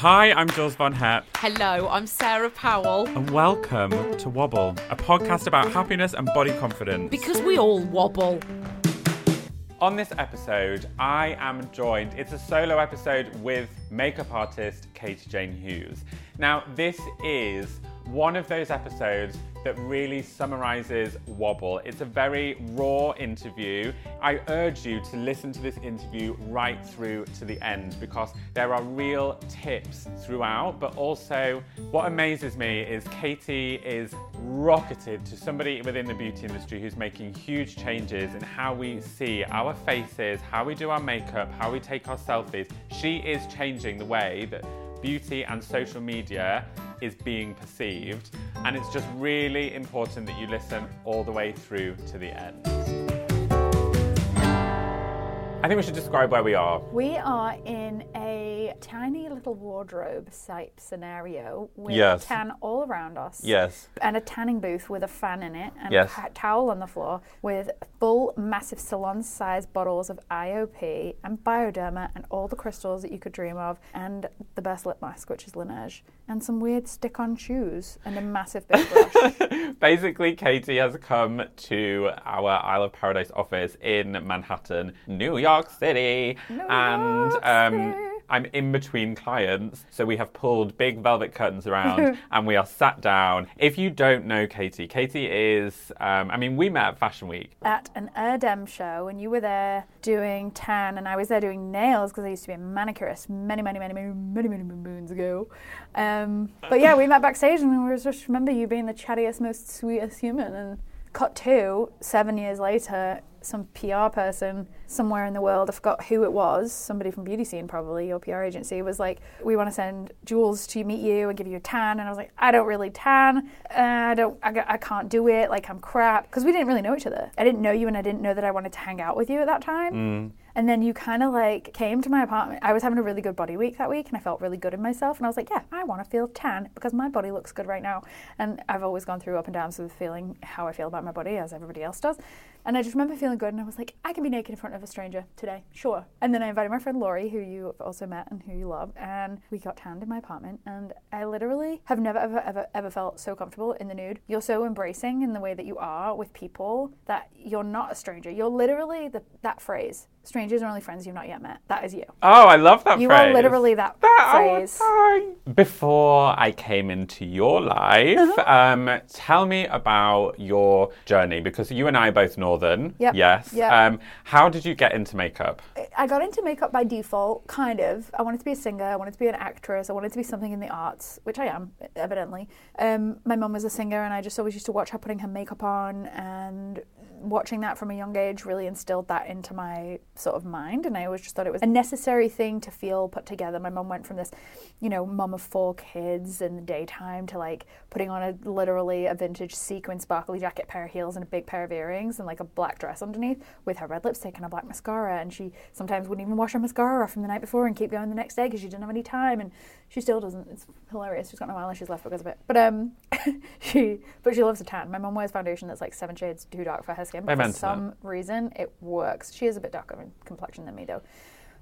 Hi, I'm Jules Von Hep. Hello, I'm Sarah Powell. and welcome to Wobble, a podcast about happiness and body confidence. Because we all wobble. On this episode, I am joined, it's a solo episode with makeup artist Katie Jane Hughes. Now, this is one of those episodes that really summarizes Wobble. It's a very raw interview. I urge you to listen to this interview right through to the end because there are real tips throughout, but also what amazes me is Katie is rocketed to somebody within the beauty industry who's making huge changes in how we see our faces, how we do our makeup, how we take our selfies. She is changing the way that beauty and social media is being perceived. And it's just really important that you listen all the way through to the end. I think we should describe where we are. We are in a tiny little wardrobe type scenario with Yes. tan all around us. Yes. And a tanning booth with a fan in it and Yes. a towel on the floor with full massive salon sized bottles of IOP and Bioderma and all the crystals that you could dream of and the best lip mask, which is Laneige, and some weird stick on shoes and a massive big brush. Basically, Katie has come to our Isle of Paradise office in Manhattan, New York City. and York um, City. I'm in between clients, so we have pulled big velvet curtains around and we are sat down. If you don't know Katie, Katie is, um, I mean, we met at Fashion Week. at an Erdem show and you were there doing tan and I was there doing nails because I used to be a manicurist many, many, many, many, many, many many moons ago. Um, but yeah, we met backstage and I just remember you being the chattiest, most sweetest human. And cut to seven years later, some PR person somewhere in the world, I forgot who it was, somebody from Beauty Scene probably, your PR agency, was like, we want to send Jules to meet you and give you a tan. And I was like, I don't really tan. Uh, I don't, I, I can't do it. Like I'm crap. Because we didn't really know each other. I didn't know you and I didn't know that I wanted to hang out with you at that time. And then you kind of like came to my apartment. I was having a really good body week that week and I felt really good in myself. And I was like, yeah, I want to feel tan because my body looks good right now. And I've always gone through up and downs with feeling how I feel about my body, as everybody else does. And I just remember feeling good and I was like, I can be naked in front of a stranger today, sure. And then I invited my friend Laurie, who you have also met and who you love, and we got tanned in my apartment. And I literally have never, ever, ever, ever felt so comfortable in the nude. You're so embracing in the way that you are with people that you're not a stranger. You're literally the, that phrase. Strangers are only friends you've not yet met. That is you. Oh, I love that You phrase. are literally that, That phrase. Before I came into your life, Uh-huh. um, tell me about your journey because you and I are both northern. Yep. Yes. Yep. Um, how did you get into makeup? I got into makeup by default, kind of. I wanted to be a singer, I wanted to be an actress, I wanted to be something in the arts, which I am, evidently. Um, my mum was a singer, and I just always used to watch her putting her makeup on, and watching that from a young age really instilled that into my sort of mind. And I always just thought it was a necessary thing to feel put together. My mum went from this, you know, mum of four kids in the daytime to like putting on a literally a vintage sequin sparkly jacket, pair of heels, and a big pair of earrings, and like a black dress underneath with her red lipstick and a black mascara. And she sometimes wouldn't even wash her mascara off from the night before and keep going the next day because she didn't have any time. And she still doesn't. It's hilarious. She's got no eyelashes left because of it. But um, she but she loves a tan. My mum wears foundation that's like seven shades too dark for her skin. I But for meant that. some reason, it works. She is a bit darker in complexion than me though.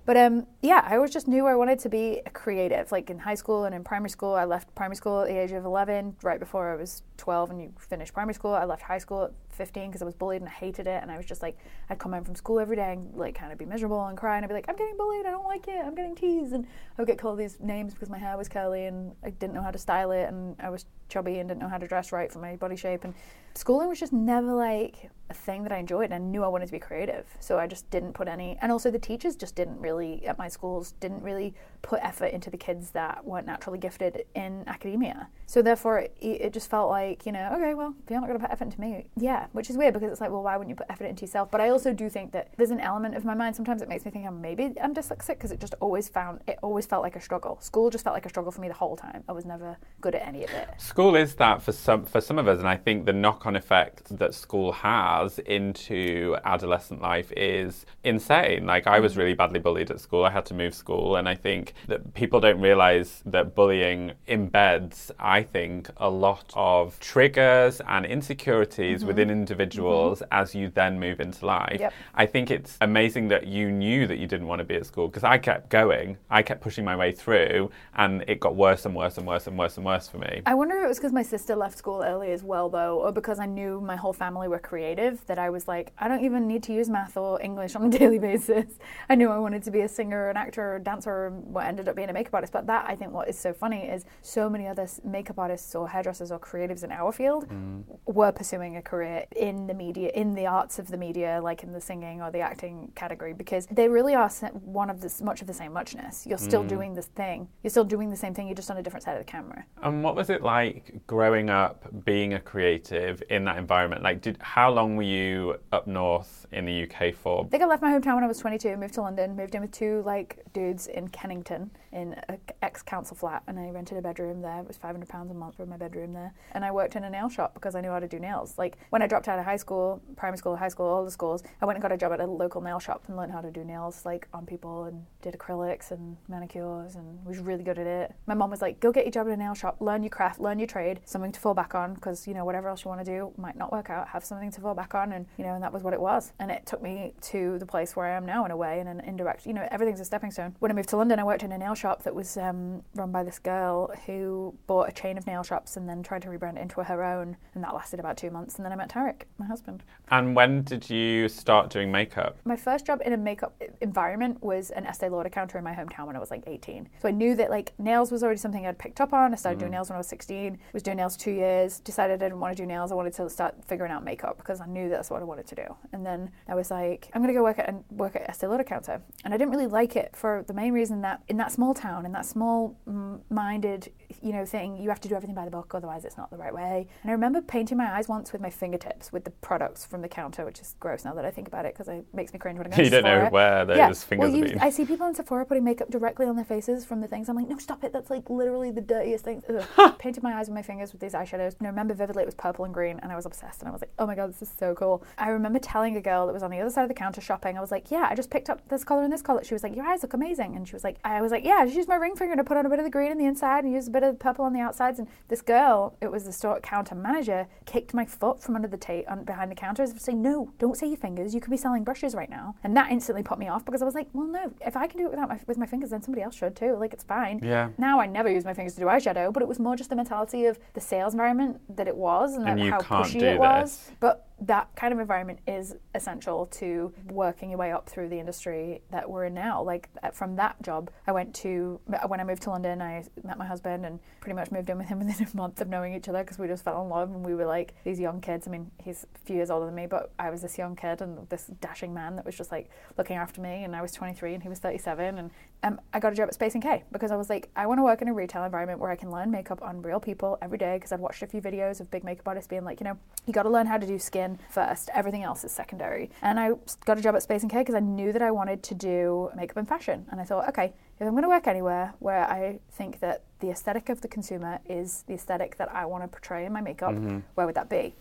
But um, yeah, I always just knew I wanted to be a creative. Like in high school and in primary school, I left primary school at the age of 11, right before I was 12 and you finish primary school. I left high school at 15 because I was bullied and I hated it. And I was just like, I'd come home from school every day and like kind of be miserable and cry. And I'd be like, I'm getting bullied. I don't like it. I'm getting teased. And I would get called these names because my hair was curly and I didn't know how to style it. And I was chubby and didn't know how to dress right for my body shape. And schooling was just never like a thing that I enjoyed. And I knew I wanted to be creative, so I just didn't put any. And also, the teachers just didn't really at my schools didn't really put effort into the kids that weren't naturally gifted in academia. So therefore, it, it just felt like you know, okay, well, if you're not going to put effort into me, yeah, which is weird because it's like, well, why wouldn't you put effort into yourself? But I also do think that there's an element of my mind sometimes it makes me think I'm maybe I'm dyslexic because it just always found it always felt like a struggle. School just felt like a struggle for me the whole time. I was never good at any of it. School is that for some for some of us, and I think the knock-on effect that school has into adolescent life is insane. Like I was mm. really badly bullied at school. I had to move school, and I think that people don't realize that bullying embeds, I think, a lot of triggers and insecurities mm-hmm. within individuals mm-hmm. as you then move into life. Yep. I think it's amazing that you knew that you didn't want to be at school because I kept going. I kept pushing my way through, and it got worse and worse and worse and worse and worse for me. I wonder if it was because my sister left school early as well, though, or because I knew my whole family were creative that I was like, I don't even need to use math or English on a daily basis. I knew I wanted to be a singer, an actor, a dancer, or what ended up being a makeup artist. But that, I think, what is so funny is so many other makeup artists or hairdressers or creatives in our field mm. were pursuing a career in the media, in the arts of the media, like in the singing or the acting category, because they really are one of this much of the same muchness. You're still mm. doing this thing. You're still doing the same thing. You're just on a different side of the camera. And what was it like growing up, being a creative in that environment? Like, did how long were you up north in the UK for? I think I left my hometown when I was 22, moved to London, moved in with two like dudes in Kennington in an ex council flat, and I rented a bedroom there. It was 500 pounds a month for my bedroom there, and I worked in a nail shop because I knew how to do nails. Like when I dropped out of high school, primary school, high school, all the schools, I went and got a job at a local nail shop and learned how to do nails like on people and did acrylics and manicures and was really good at it. My mom was like, "Go get your job at a nail shop, learn your craft, learn your trade, something to fall back on because you know whatever else you want to do might not work out. Have something to fall back on." And you know, and that was what it was. And it took me to the place where I am now in a way, in an indirect. You know, everything's a stepping stone. When I moved to London, I worked in a nail shop that was um, run by this girl who bought a chain of nail shops and then tried to rebrand it into her own, and that lasted about two months. And then I met Tarek, my husband. And when did you start doing makeup? My first job in a makeup environment was an Estee Lauder counter in my hometown when I was like 18. So I knew that like nails was already something I'd picked up on. I started doing nails when I was 16. Was doing nails two years. Decided I didn't want to do nails. I wanted to start figuring out makeup because I knew that's what I wanted to do. And then I was like, I'm gonna go work at and work at Estee Lauder counter. And I didn't really like it for the main reason that in that small town, in that small mm, minded, you know, thing, you have to do everything by the book, otherwise it's not the right way. And I remember painting my eyes once with my fingertips with the products from the counter, which is gross now that I think about it because it makes me cringe when I go. to You don't know Sephora. where those yeah. fingers well, have you, been. I see people in Sephora putting makeup directly on their faces from the things. I'm like, no, stop it. That's like literally the dirtiest thing. Painted my eyes with my fingers with these eyeshadows. And I remember vividly it was purple and green, and I was obsessed. And I was like, oh my god, this is so cool. I remember telling a girl that was on the other side of the counter shopping. I was like, yeah, I just picked up this color and this color. She was like, your eyes look amazing. And she was like, I was like, yeah, I just used my ring finger to put on a bit of the green on the inside and use a bit of the purple on the outsides. And this girl, it was the store counter manager, kicked my foot from under the tape behind the counter as if saying, no, don't say your fingers. You could be selling brushes right now. And that instantly put me off because I was like, well, no, if I can do it without my, with my fingers, then somebody else should too. Like, it's fine. Yeah. Now I never use my fingers to do eyeshadow, but it was more just the mentality of the sales environment that it was and, And how pushy it was. this. But that kind of environment is essential to working your way up through the industry that we're in now. Like uh, from that job, I went to when I moved to London, I met my husband and pretty much moved in with him within a month of knowing each other because we just fell in love and we were like these young kids. I mean, he's a few years older than me, but I was this young kid and this dashing man that was just like looking after me. And I was 23 and he was 37, and um, I got a job at Space NK because I was like, I want to work in a retail environment where I can learn makeup on real people every day because I'd watched a few videos of big makeup artists being like, you know, you got to learn how to do skin first. Everything else is secondary. And I got a job at Space NK because I knew that I wanted to do makeup and fashion. And I thought, okay, if I'm going to work anywhere where I think that the aesthetic of the consumer is the aesthetic that I want to portray in my makeup, where would that be?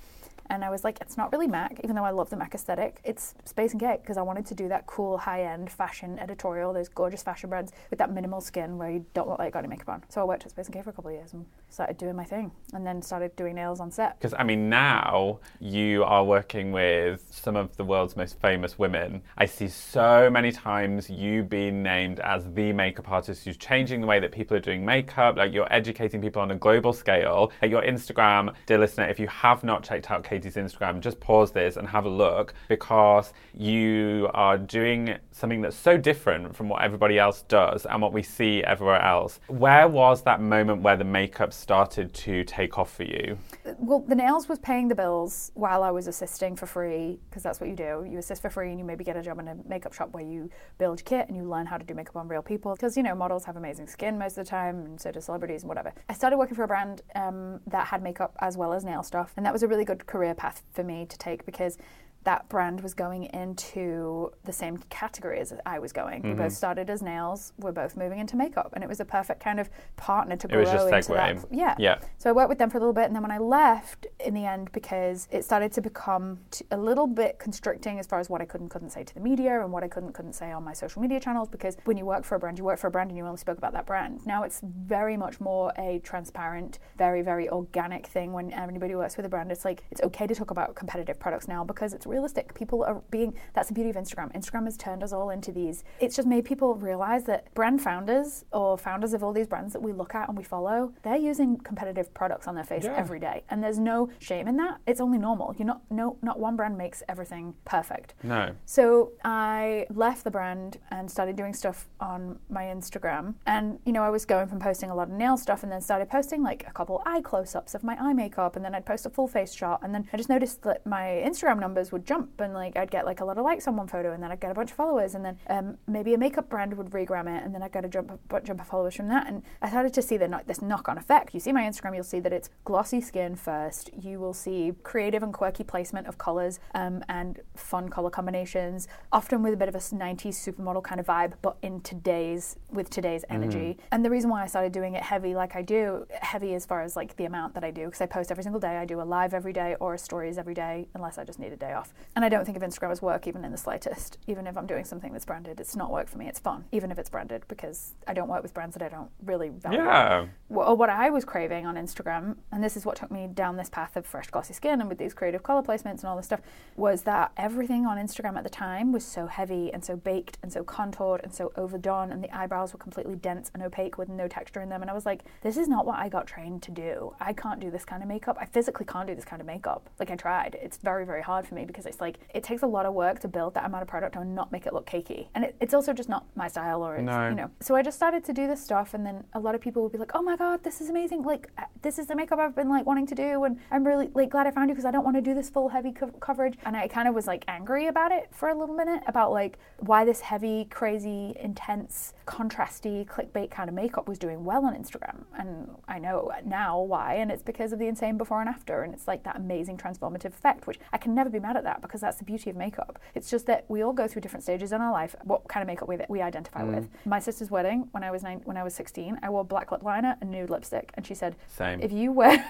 And I was like, it's not really MAC, even though I love the MAC aesthetic. It's Space NK because I wanted to do that cool high end fashion editorial, those gorgeous fashion brands with that minimal skin where you don't look like you got any makeup on. So I worked at Space NK for a couple of years and started doing my thing and then started doing nails on set. Because I mean, now you are working with some of the world's most famous women. I see so many times you being named as the makeup artist who's changing the way that people are doing makeup. Like you're educating people on a global scale. Like your Instagram, dear listener, if you have not checked out Katie's Instagram, just pause this and have a look because you are doing something that's so different from what everybody else does and what we see everywhere else. Where was that moment where the makeup started to take off for you? well, the nails was paying the bills while I was assisting for free because that's what you do. You assist for free and you maybe get a job in a makeup shop where you build kit and you learn how to do makeup on real people because you know models have amazing skin most of the time and so do celebrities and whatever. I started working for a brand um, that had makeup as well as nail stuff and that was a really good career path for me to take because that brand was going into the same category as I was going. Mm-hmm. We both started as nails. We're both moving into makeup, and it was a perfect kind of partner to It grow was just into segue. that. Yeah. Yeah. So I worked with them for a little bit, and then when I left, in the end, because it started to become t- a little bit constricting as far as what I could and couldn't say to the media and what I could and couldn't say on my social media channels. Because when you work for a brand, you work for a brand, and you only spoke about that brand. Now it's very much more a transparent, very very organic thing. When anybody works with a brand, it's like it's okay to talk about competitive products now because it's realistic. People are being that's the beauty of Instagram. Instagram has turned us all into these. It's just made people realize that brand founders or founders of all these brands that we look at and we follow, they're using competitive products on their face Yeah. every day, and there's no shame in that. It's only normal. You're not no not one brand makes everything perfect. No. So I left the brand and started doing stuff on my Instagram. And, you know, I was going from posting a lot of nail stuff and then started posting like a couple eye close ups of my eye makeup. And then I'd post a full face shot. And then I just noticed that my Instagram numbers would jump and like I'd get like a lot of likes on one photo and then I'd get a bunch of followers. And then um, maybe a makeup brand would regram it and then I'd get a jump, a jump of followers from that. And I started to see the, this knock on effect. You see my Instagram, you'll see that it's glossy skin first. You will see creative and quirky placement of colors um, and fun color combinations, often with a bit of a 90s supermodel kind of vibe, but in today's with today's energy. And the reason why I started doing it heavy like I do, heavy as far as like the amount that I do, because I post every single day. I do a live every day or a stories every day, unless I just need a day off. And I don't think of Instagram as work even in the slightest. Even if I'm doing something that's branded, it's not work for me. It's fun, even if it's branded, because I don't work with brands that I don't really value Yeah. or what I was craving on Instagram, and this is what took me down this path of fresh glossy skin and with these creative color placements and all this stuff, was that everything on Instagram at the time was so heavy and so baked and so contoured and so overdone, and the eyebrows were completely dense and opaque with no texture in them. And I was like, this is not what I got trained to do. I can't do this kind of makeup. I physically can't do this kind of makeup. Like I tried. It's very, very hard for me because it's like it takes a lot of work to build that amount of product and not make it look cakey. And it, it's also just not my style or it's, No. you know. So I just started to do this stuff, and then a lot of people would be like, "Oh my god, this is amazing! Like, uh, this is the makeup I've been like wanting to do, and I'm really like glad I found you because I don't want to do this full heavy co- coverage." And I kind of was like angry about it for a little minute about like why this heavy, crazy, intense, contrasty, clickbait kind of makeup was doing well on Instagram. And I know now why, and it's because of the insane before and after, and it's like that amazing transformative effect, which I can never be mad at that because that's the beauty of makeup. It's just that we all go through different stages in our life. What kind of makeup we we identify mm. with. My sister's wedding when I was nine, when I was 16, I wore black lip liner and nude lipstick, and she said, Same. "If you wear,"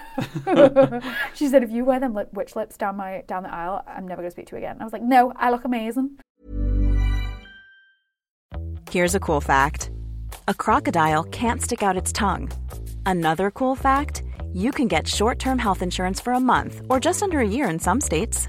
she said, "If you wear them lip, witch lips down my down the aisle, I'm never going to speak to you again." And I was like, "No, I look amazing." Here's a cool fact a crocodile can't stick out its tongue. Another cool fact you can get short term health insurance for a month or just under a year in some states.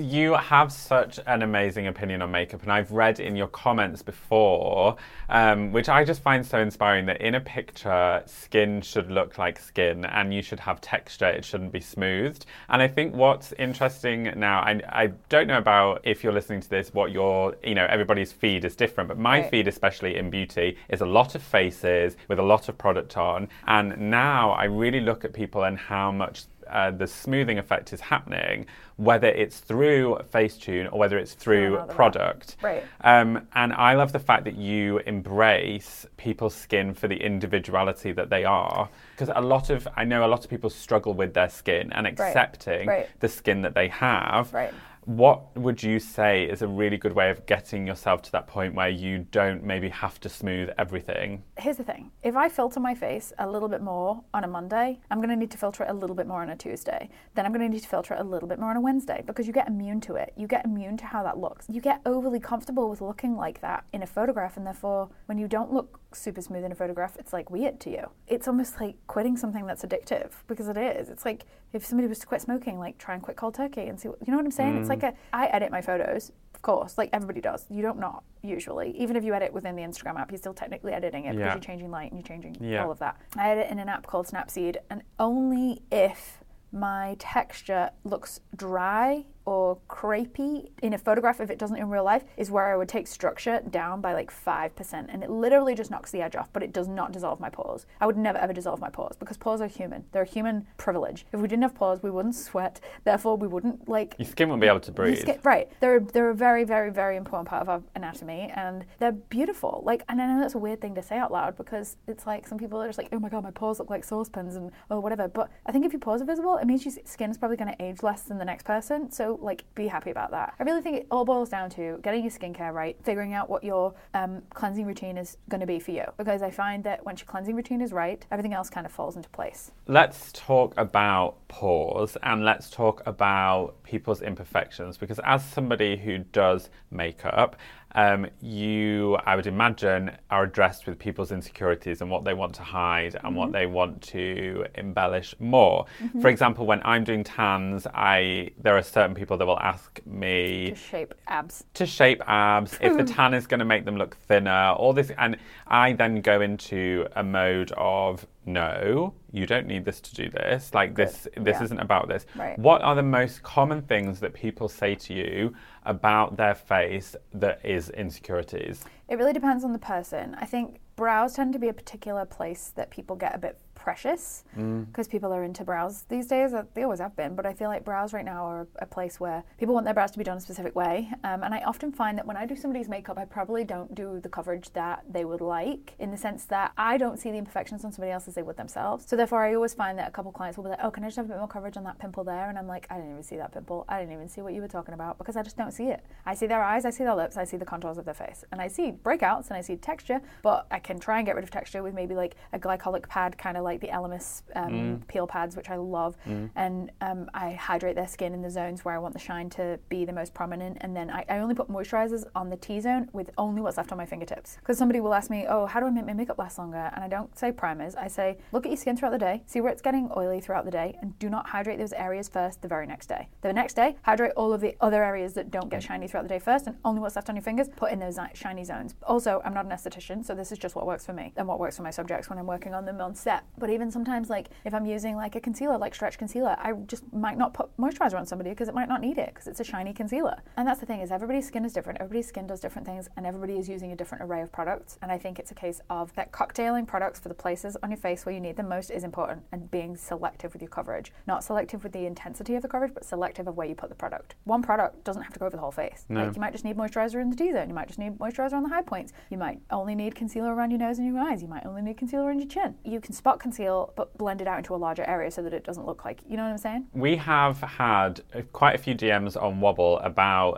You have such an amazing opinion on makeup, and I've read in your comments before, um, which I just find so inspiring that in a picture, skin should look like skin and you should have texture, it shouldn't be smoothed. And I think what's interesting now, I, I don't know about if you're listening to this, what your, you know, everybody's feed is different, but my Right. feed, especially in beauty, is a lot of faces with a lot of product on. And now I really look at people and how much uh, the smoothing effect is happening, whether it's through Facetune or whether it's through product. Right. Um, and I love the fact that you embrace people's skin for the individuality that they are. Because a lot of, I know a lot of people struggle with their skin and accepting Right. the skin that they have. Right. What would you say is a really good way of getting yourself to that point where you don't maybe have to smooth everything? Here's the thing if I filter my face a little bit more on a Monday, I'm going to need to filter it a little bit more on a Tuesday. Then I'm going to need to filter it a little bit more on a Wednesday because you get immune to it. You get immune to how that looks. You get overly comfortable with looking like that in a photograph, and therefore, when you don't look super smooth in a photograph, it's like weird to you. It's almost like quitting something that's addictive because it is. It's like if somebody was to quit smoking, like try and quit cold turkey and see what, you know what I'm saying? It's mm. like a, I edit my photos, of course, like everybody does. You don't not usually. Even if you edit within the Instagram app, you're still technically editing it Yeah. because you're changing light and you're changing Yeah. all of that. I edit in an app called Snapseed, and only if my texture looks dry or crepey in a photograph, if it doesn't in real life, is where I would take structure down by like 5%. And it literally just knocks the edge off, but it does not dissolve my pores. I would never ever dissolve my pores because pores are human. They're a human privilege. If we didn't have pores, we wouldn't sweat. Therefore, we wouldn't like Your skin won't be able to breathe. skin- right. They're they're a very very very important part of our anatomy, and they're beautiful. Like, and I know that's a weird thing to say out loud because it's like some people are just like, oh my god, my pores look like saucepans and or whatever. But I think if your pores are visible, it means your skin's probably going to age less than the next person. So like, be happy about that. I really think it all boils down to getting your skincare right, figuring out what your um, cleansing routine is going to be for you. Because I find that once your cleansing routine is right, everything else kind of falls into place. Let's talk about pores and let's talk about people's imperfections because, as somebody who does makeup, um, you, I would imagine, are addressed with people's insecurities and what they want to hide and what they want to embellish more. For example, when I'm doing tans, I there are certain people that will ask me To shape abs. to shape abs, if the tan is going to make them look thinner, all this, and I then go into a mode of no, you don't need this to do this. Like this, this Yeah. isn't about this. Right. What are the most common things that people say to you about their face that is insecurities? It really depends on the person. I think brows tend to be a particular place that people get a bit precious because people are into brows these days. Uh, They always have been, but I feel like brows right now are a place where people want their brows to be done a specific way. Um, and I often find that when I do somebody's makeup, I probably don't do the coverage that they would like in the sense that I don't see the imperfections on somebody else as they would themselves. So therefore, I always find that a couple clients will be like, "Oh, can I just have a bit more coverage on that pimple there?" And I'm like, "I didn't even see that pimple. I didn't even see what you were talking about because I just don't see it. I see their eyes, I see their lips, I see the contours of their face, and I see breakouts and I see texture. But I can try and get rid of texture with maybe like a glycolic pad, kind of like the Elemis um, peel pads, which I love, and um, I hydrate their skin in the zones where I want the shine to be the most prominent. And then I, I only put moisturizers on the T zone with only what's left on my fingertips. Because somebody will ask me, "Oh, how do I make my makeup last longer?" And I don't say primers. I say, look at your skin throughout the day, see where it's getting oily throughout the day, and do not hydrate those areas first the very next day. The next day, hydrate all of the other areas that don't get shiny throughout the day first, and only what's left on your fingers, put in those shiny zones. Also, I'm not an esthetician, so this is just what works for me and what works for my subjects when I'm working on them on set. But even sometimes, like if I'm using like a concealer, like stretch concealer, I just might not put moisturizer on somebody because it might not need it because it's a shiny concealer. And that's the thing is everybody's skin is different. Everybody's skin does different things, and everybody is using a different array of products. And I think it's a case of that cocktailing products for the places on your face where you need them most is important, and being selective with your coverage. Not selective with the intensity of the coverage, but selective of where you put the product. One product doesn't have to go over the whole face. Like you might just need moisturizer in the T zone. You might just need moisturizer on the high points. You might only need concealer around your nose and your eyes. You might only need concealer around your chin. You can spot conceal, but blend it out into a larger area so that it doesn't look like. You know what I'm saying? We have had uh, quite a few DMs on Wobble about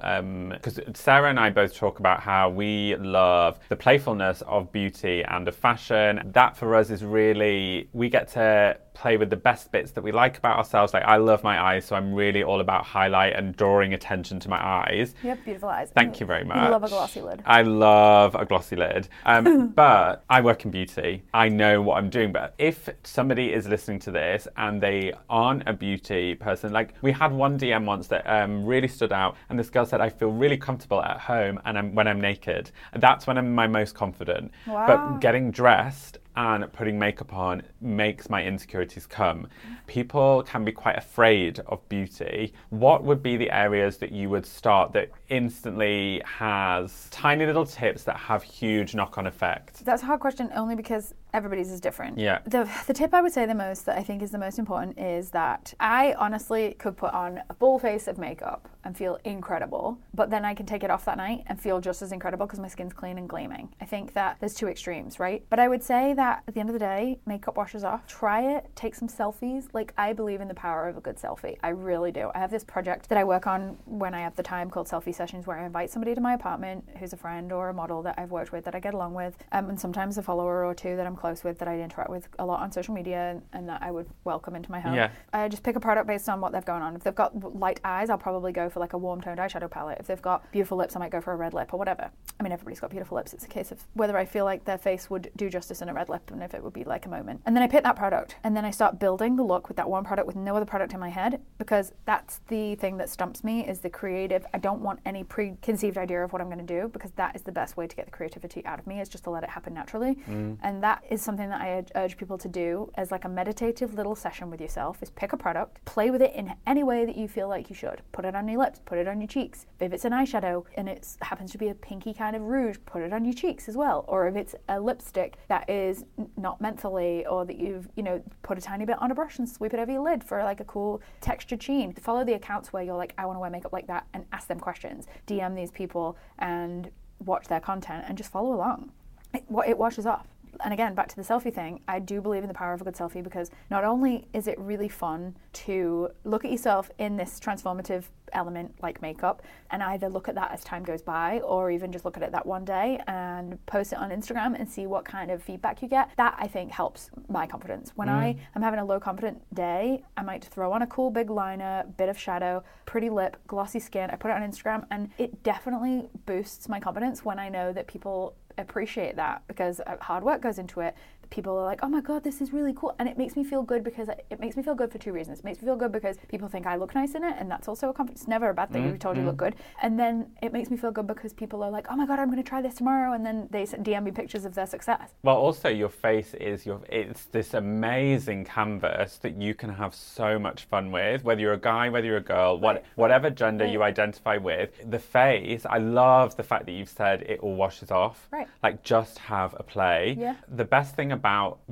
because Sarah and I both talk about how we love the playfulness of beauty and of fashion. That for us is really we get to play with the best bits that we like about ourselves. Like I love my eyes, so I'm really all about highlight and drawing attention to my eyes. You have beautiful eyes. Thank you very much. I love a glossy lid. I love a glossy lid. Um, but I work in beauty. I know what I'm doing. But if if somebody is listening to this and they aren't a beauty person, like we had one DM once that um, really stood out, and this girl said, "I feel really comfortable at home, and I'm, when I'm naked, that's when I'm my most confident." Wow. But getting dressed and putting makeup on makes my insecurities come. People can be quite afraid of beauty. What would be the areas that you would start that instantly has tiny little tips that have huge knock on effects? That's a hard question only because everybody's is different. Yeah. The, the tip I would say the most that I think is the most important is that I honestly could put on a full face of makeup and feel incredible, but then I can take it off that night and feel just as incredible because my skin's clean and gleaming. I think that there's two extremes, right? But I would say that at the end of the day, makeup washes off. Try it, take some selfies. Like, I believe in the power of a good selfie. I really do. I have this project that I work on when I have the time called Selfie Sessions where I invite somebody to my apartment who's a friend or a model that I've worked with that I get along with, um, and sometimes a follower or two that I'm close with that I interact with a lot on social media and, and that I would welcome into my home. Yeah. I just pick a product based on what they've going on. If they've got light eyes, I'll probably go for like a warm toned eyeshadow palette. If they've got beautiful lips, I might go for a red lip or whatever. I mean, everybody's got beautiful lips. It's a case of whether I feel like their face would do justice in a red lip and if it would be like a moment. And then I pick that product and then I start building the look with that one product with no other product in my head because that's the thing that stumps me is the creative. I don't want any preconceived idea of what I'm going to do because that is the best way to get the creativity out of me is just to let it happen naturally. Mm. And that is something that I urge- people to do as like a meditative little session with yourself is pick a product, play with it in any way that you feel like you should. Put it on your lips, put it on your cheeks. If it's an eyeshadow and it happens to be a pinky kind of rouge, put it on your cheeks as well. Or if it's a lipstick that is not mentally or that you've, you know, put a tiny bit on a brush and sweep it over your lid for like a cool textured sheen. Follow the accounts where you're like, I want to wear makeup like that and ask them questions. DM these people and watch their content and just follow along. It, it washes off. And again, back to the selfie thing, I do believe in the power of a good selfie because not only is it really fun to look at yourself in this transformative element like makeup and either look at that as time goes by or even just look at it that one day and post it on Instagram and see what kind of feedback you get. That I think helps my confidence. When I mm. am having a low confident day, I might throw on a cool big liner, bit of shadow, pretty lip, glossy skin. I put it on Instagram and it definitely boosts my confidence when I know that people appreciate that because uh, hard work goes into it. People are like, "Oh my god, this is really cool," and it makes me feel good because it makes me feel good for two reasons. It makes me feel good because people think I look nice in it, and that's also a confidence. It's never a bad thing. We've told you look mm-hmm. good, and then it makes me feel good because people are like, "Oh my god, I'm going to try this tomorrow," and then they DM me pictures of their success. Well, also your face is your it's this amazing canvas that you can have so much fun with, whether you're a guy, whether you're a girl, what Right. whatever gender you identify with. The face, I love the fact that you've said it all washes off. Right. Like just have a play. Yeah. The best thing about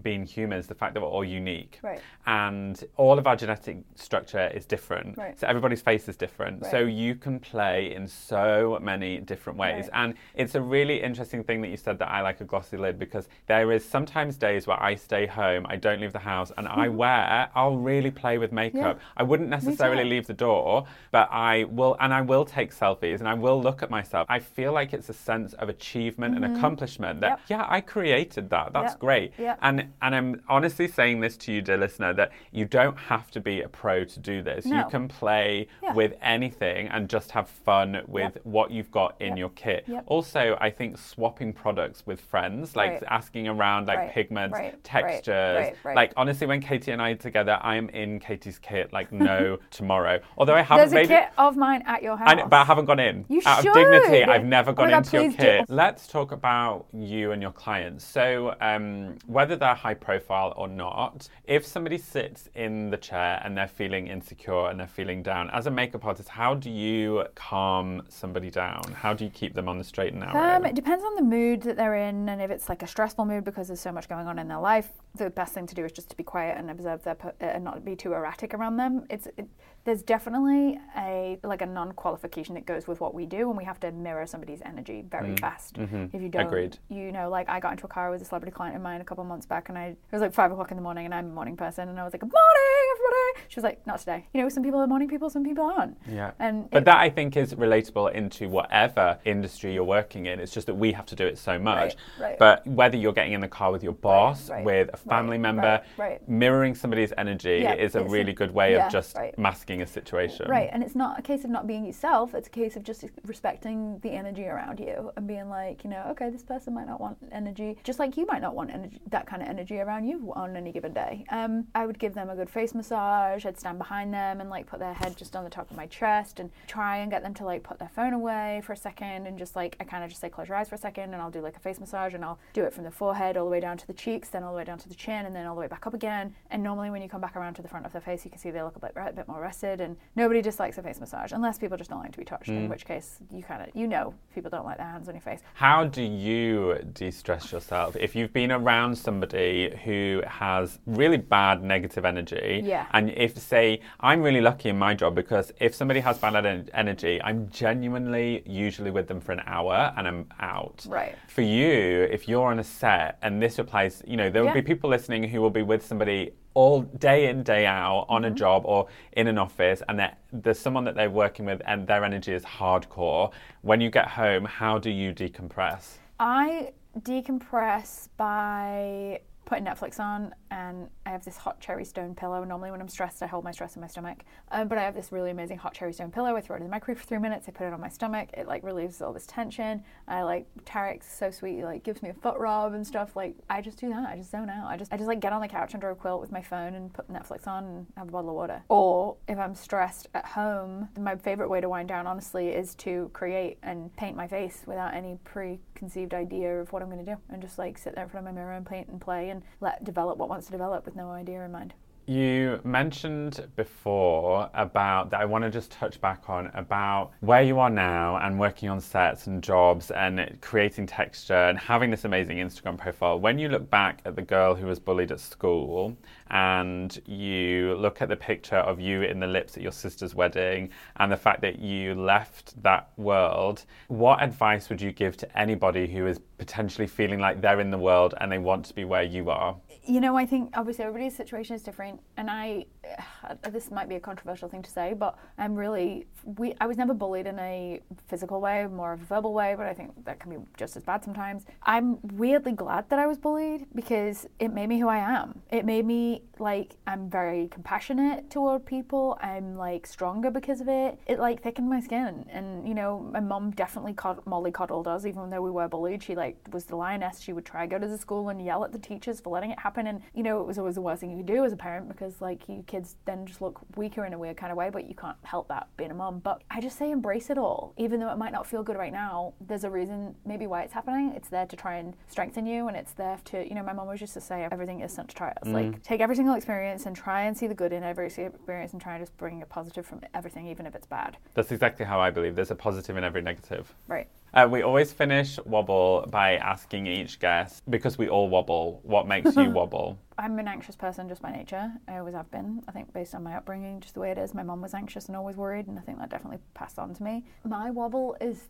being human is the fact that we're all unique. Right. And all of our genetic structure is different. Right. So everybody's face is different. So you can play in so many different ways. Right. And it's a really interesting thing that you said that I like a glossy lid because there is sometimes days where I stay home, I don't leave the house, and I wear, I'll really play with makeup. Yeah. I wouldn't necessarily leave the door, but I will, and I will take selfies and I will look at myself. I feel like it's a sense of achievement and accomplishment that, Mm-hmm. Yep. yeah, I created that. That's Yep. great. Yep. And, and I'm honestly saying this to you, dear listener, that you don't have to be a pro to do this. You can play Yeah. with anything and just have fun with Yep. what you've got in Yep. your kit. Yep. Also, I think swapping products with friends, like Right. asking around like Right. pigments, Right. Textures. Right. Right. Like honestly, when Katie and I are together, I am in Katie's kit like no tomorrow. Although I haven't There's a kit it. of mine at your house. I but I haven't gone in. You Out should. of dignity, I've never Oh gone my God, into your please do. kit. Let's talk about you and your clients. So, um, whether they're high profile or not, if somebody sits in the chair and they're feeling insecure and they're feeling down, as a makeup artist, how do you calm somebody down? How do you keep them on the straight and narrow? Um, it depends on the mood that they're in, and if it's like a stressful mood because there's so much going on in their life, the best thing to do is just to be quiet and observe their uh, and not be too erratic around them. It's it, there's definitely a like a non-qualification that goes with what we do, and we have to mirror somebody's energy very mm-hmm. fast. Mm-hmm. If you don't, Agreed. you know, like I got into a car with a celebrity client of mine a couple months back, and I it was like five o'clock in the morning, and I'm a morning person, and I was like, "Good morning, everybody." She was like, "Not today." You know, some people are morning people, some people aren't. Yeah. And but it- that I think is relatable into whatever industry you're working in. It's just that we have to do it so much. right. But whether you're getting in the car with your boss, right. with a family Right, member. right, right. Mirroring somebody's energy Yeah, is a really good way yeah, of just right. A situation. Right, and it's not a case of not being yourself. It's a case of just respecting the energy around you and being like, you know, okay, this person might not want energy, just like you might not want energy, that kind of energy around you on any given day. Um, I would give them a good face massage. I'd stand behind them and like put their head just on the top of my chest and try and get them to like put their phone away for a second and just like I kind of just say close your eyes for a second and I'll do like a face massage and I'll do it from the forehead all the way down to the cheeks, then all the way down to the chin, and then all the way back up again. And normally when you come back around to the front of their face, you can see they look a bit a bit more rested. And nobody dislikes a face massage unless people just don't like to be touched. In mm. which case, you kind of you know people don't like their hands on your face. How do you de stress yourself? If you've been around somebody who has really bad negative energy, Yeah. and if, say, I'm really lucky in my job because if somebody has bad en- energy, I'm genuinely usually with them for an hour and I'm out. Right. For you, if you're on a set, and this applies, you know, there will Yeah. be people listening who will be with somebody all day in, day out on Mm-hmm. a job or in an office, and that there's someone that they're working with and their energy is hardcore. When you get home, how do you decompress? I decompress by putting Netflix on, and I have this hot cherry stone pillow. Normally, when I'm stressed, I hold my stress in my stomach. Um, but I have this really amazing hot cherry stone pillow. I throw it in the microwave for three minutes. I put it on my stomach. It like relieves all this tension. I like Tarek's so sweet. He like gives me a foot rub and stuff. Like I just do that. I just zone out. I just I just like get on the couch under a quilt with my phone and put Netflix on and have a bottle of water. Or if I'm stressed at home, my favorite way to wind down, honestly, is to create and paint my face without any preconceived idea of what I'm going to do, and just like sit there in front of my mirror and paint and play and let develop what wants to develop with no idea in mind. You mentioned before about that I want to just touch back on about where you are now and working on sets and jobs and creating texture and having this amazing Instagram profile. When you look back at the girl who was bullied at school and you look at the picture of you in the lips at your sister's wedding and the fact that you left that world, what advice would you give to anybody who is potentially feeling like they're in the world and they want to be where you are? You know, I think obviously everybody's situation is different, and I, this might be a controversial thing to say, but I'm really, we, I was never bullied in a physical way, more of a verbal way, but I think that can be just as bad sometimes. I'm weirdly glad that I was bullied because it made me who I am. It made me like I'm very compassionate toward people. I'm like stronger because of it. It like thickened my skin, and you know, my mom definitely cod- Molly coddled us, even though we were bullied. She like was the lioness. She would try to go to the school and yell at the teachers for letting it happen, and you know, it was always the worst thing you could do as a parent because like you kids then just look weaker in a weird kind of way, but you can't help that being a mom. But I just say embrace it all, even though it might not feel good right now. There's a reason maybe why it's happening. It's there to try and strengthen you, and it's there to you know, my mom always used to say everything is such trials. Like mm. take every single experience and try and see the good in every experience and try and just bring a positive from everything, even if it's bad. That's exactly how I believe. There's a positive in every negative. Right. Uh, we always finish Wobble by asking each guest, because we all wobble, what makes you wobble? I'm an anxious person just by nature. I always have been. I think based on my upbringing, just the way it is. My mom was anxious and always worried, and I think that definitely passed on to me. My wobble is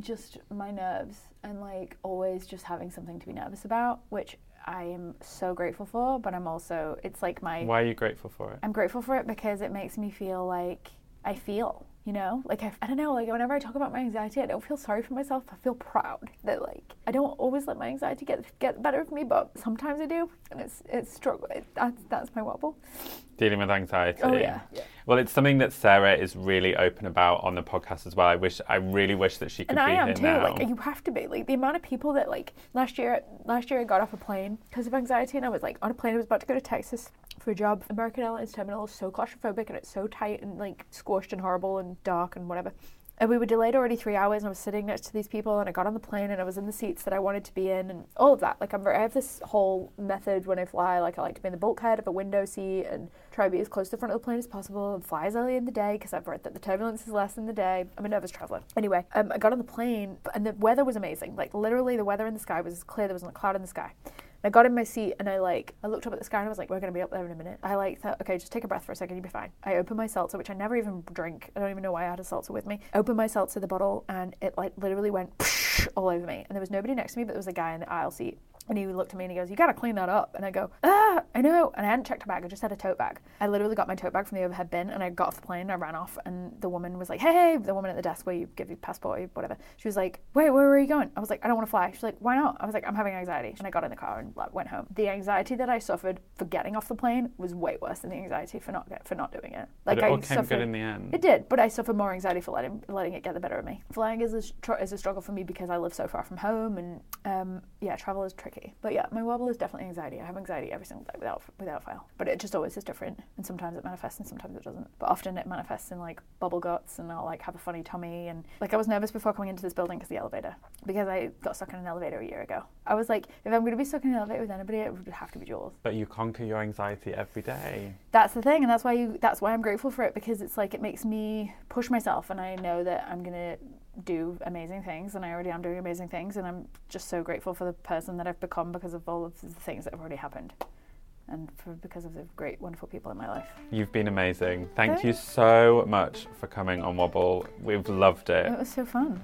just my nerves and like always just having something to be nervous about, which I am so grateful for. But I'm also, it's like my. Why are you grateful for it? I'm grateful for it because it makes me feel like I feel, you know, like I, I don't know, like whenever I talk about my anxiety, I don't feel sorry for myself. I feel proud that like I don't always let my anxiety get get better of me, but sometimes I do, and it's it's struggle. It, that's that's my wobble. Dealing with anxiety. Oh, yeah. Yeah. Well, it's something that Sarah is really open about on the podcast as well. I wish, I really wish that she could And be I am here too. now. Like you have to be. Like the amount of people that like last year. Last year I got off a plane because of anxiety, and I was like on a plane. I was about to go to Texas for a job. American Airlines terminal is so claustrophobic, and it's so tight and like squashed and horrible and dark and whatever. And we were delayed already three hours, and I was sitting next to these people, and I got on the plane, and I was in the seats that I wanted to be in, and all of that. Like I'm, I have this whole method when I fly. Like I like to be in the bulkhead of a window seat and try to be as close to the front of the plane as possible, and fly as early in the day because I've read that the turbulence is less in the day. I'm a nervous traveler. Anyway, um, I got on the plane, and the weather was amazing. Like literally, the weather in the sky was clear. There wasn't a cloud in the sky. I got in my seat and I like I looked up at the sky and I was like, we're gonna be up there in a minute. I like thought, okay, just take a breath for a second, you'll be fine. I opened my seltzer, which I never even drink. I don't even know why I had a seltzer with me. Opened my seltzer, the bottle, and it like literally went all over me. And there was nobody next to me, but there was a guy in the aisle seat. And he looked at me and he goes, You gotta clean that up. And I go, Ah, I know. And I hadn't checked her bag. I just had a tote bag. I literally got my tote bag from the overhead bin and I got off the plane and I ran off. And the woman was like, hey, hey, the woman at the desk where you give your passport or whatever. She was like, wait, where are you going? I was like, I don't want to fly. She's like, why not? I was like, I'm having anxiety. And I got in the car and like, went home. The anxiety that I suffered for getting off the plane was way worse than the anxiety for not for not doing it. But Like it I all came suffered, good in the end. It did, but I suffered more anxiety for letting letting it get the better of me. Flying is a is a struggle for me because I live so far from home, and um, yeah, travel is tricky. But yeah, my wobble is definitely anxiety. I have anxiety every single day without without fail. But it just always is different, and sometimes it manifests and sometimes it doesn't. But often it manifests in like bubble guts, and I'll like have a funny tummy, and like I was nervous before coming into this building because the elevator, because I got stuck in an elevator a year ago. I was like, if I'm going to be stuck in an elevator with anybody, it would have to be Jules. But you conquer your anxiety every day. That's the thing, and that's why you. That's why I'm grateful for it because it's like it makes me push myself, and I know that I'm gonna do amazing things, and I already am doing amazing things, and I'm just so grateful for the person that I've become because of all of the things that have already happened, and for because of the great, wonderful people in my life. You've been amazing. Thank you so much for coming on Wobble. We've loved it. It was so fun.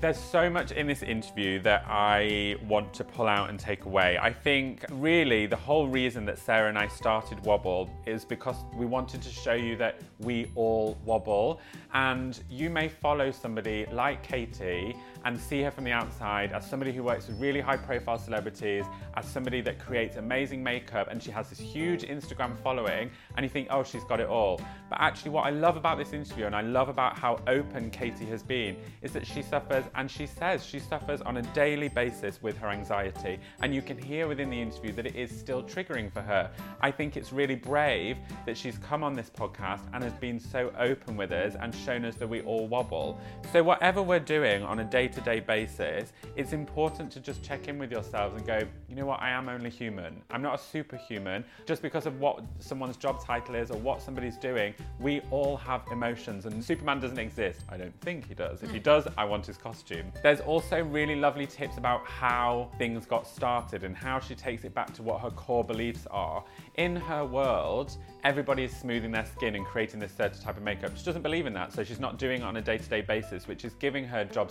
There's so much in this interview that I want to pull out and take away. I think really the whole reason that Sarah and I started Wobble is because we wanted to show you that we all wobble. And you may follow somebody like Katie and see her from the outside as somebody who works with really high profile celebrities, as somebody that creates amazing makeup, and she has this huge Instagram following, and you think, oh, she's got it all. But actually, what I love about this interview and I love about how open Katie has been is that she suffers, and she says she suffers on a daily basis with her anxiety. And you can hear within the interview that it is still triggering for her. I think it's really brave that she's come on this podcast and has been so open with us and shown us that we all wobble. So, whatever we're doing on a day to day basis, it's important to just check in with yourselves and go, you know what, I am only human. I'm not a superhuman. Just because of what someone's job title is or what somebody's doing, we all have emotions, and Superman doesn't exist. I don't think he does. If he does, I want his costume. There's also really lovely tips about how things got started and how she takes it back to what her core beliefs are. In her world, everybody is smoothing their skin and creating this certain type of makeup. She doesn't believe in that, so she's not doing it on a day to day basis, which is giving her job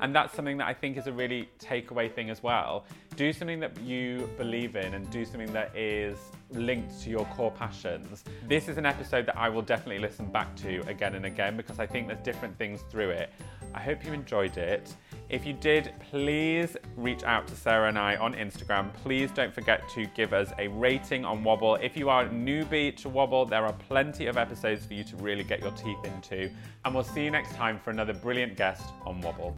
And that's something that I think is a really takeaway thing as well. Do something that you believe in and do something that is linked to your core passions. This is an episode that I will definitely listen back to again and again because I think there's different things through it. I hope you enjoyed it. If you did, please reach out to Sarah and I on Instagram. Please don't forget to give us a rating on Wobble. If you are a newbie to Wobble, there are plenty of episodes for you to really get your teeth into. And we'll see you next time for another brilliant guest on Wobble.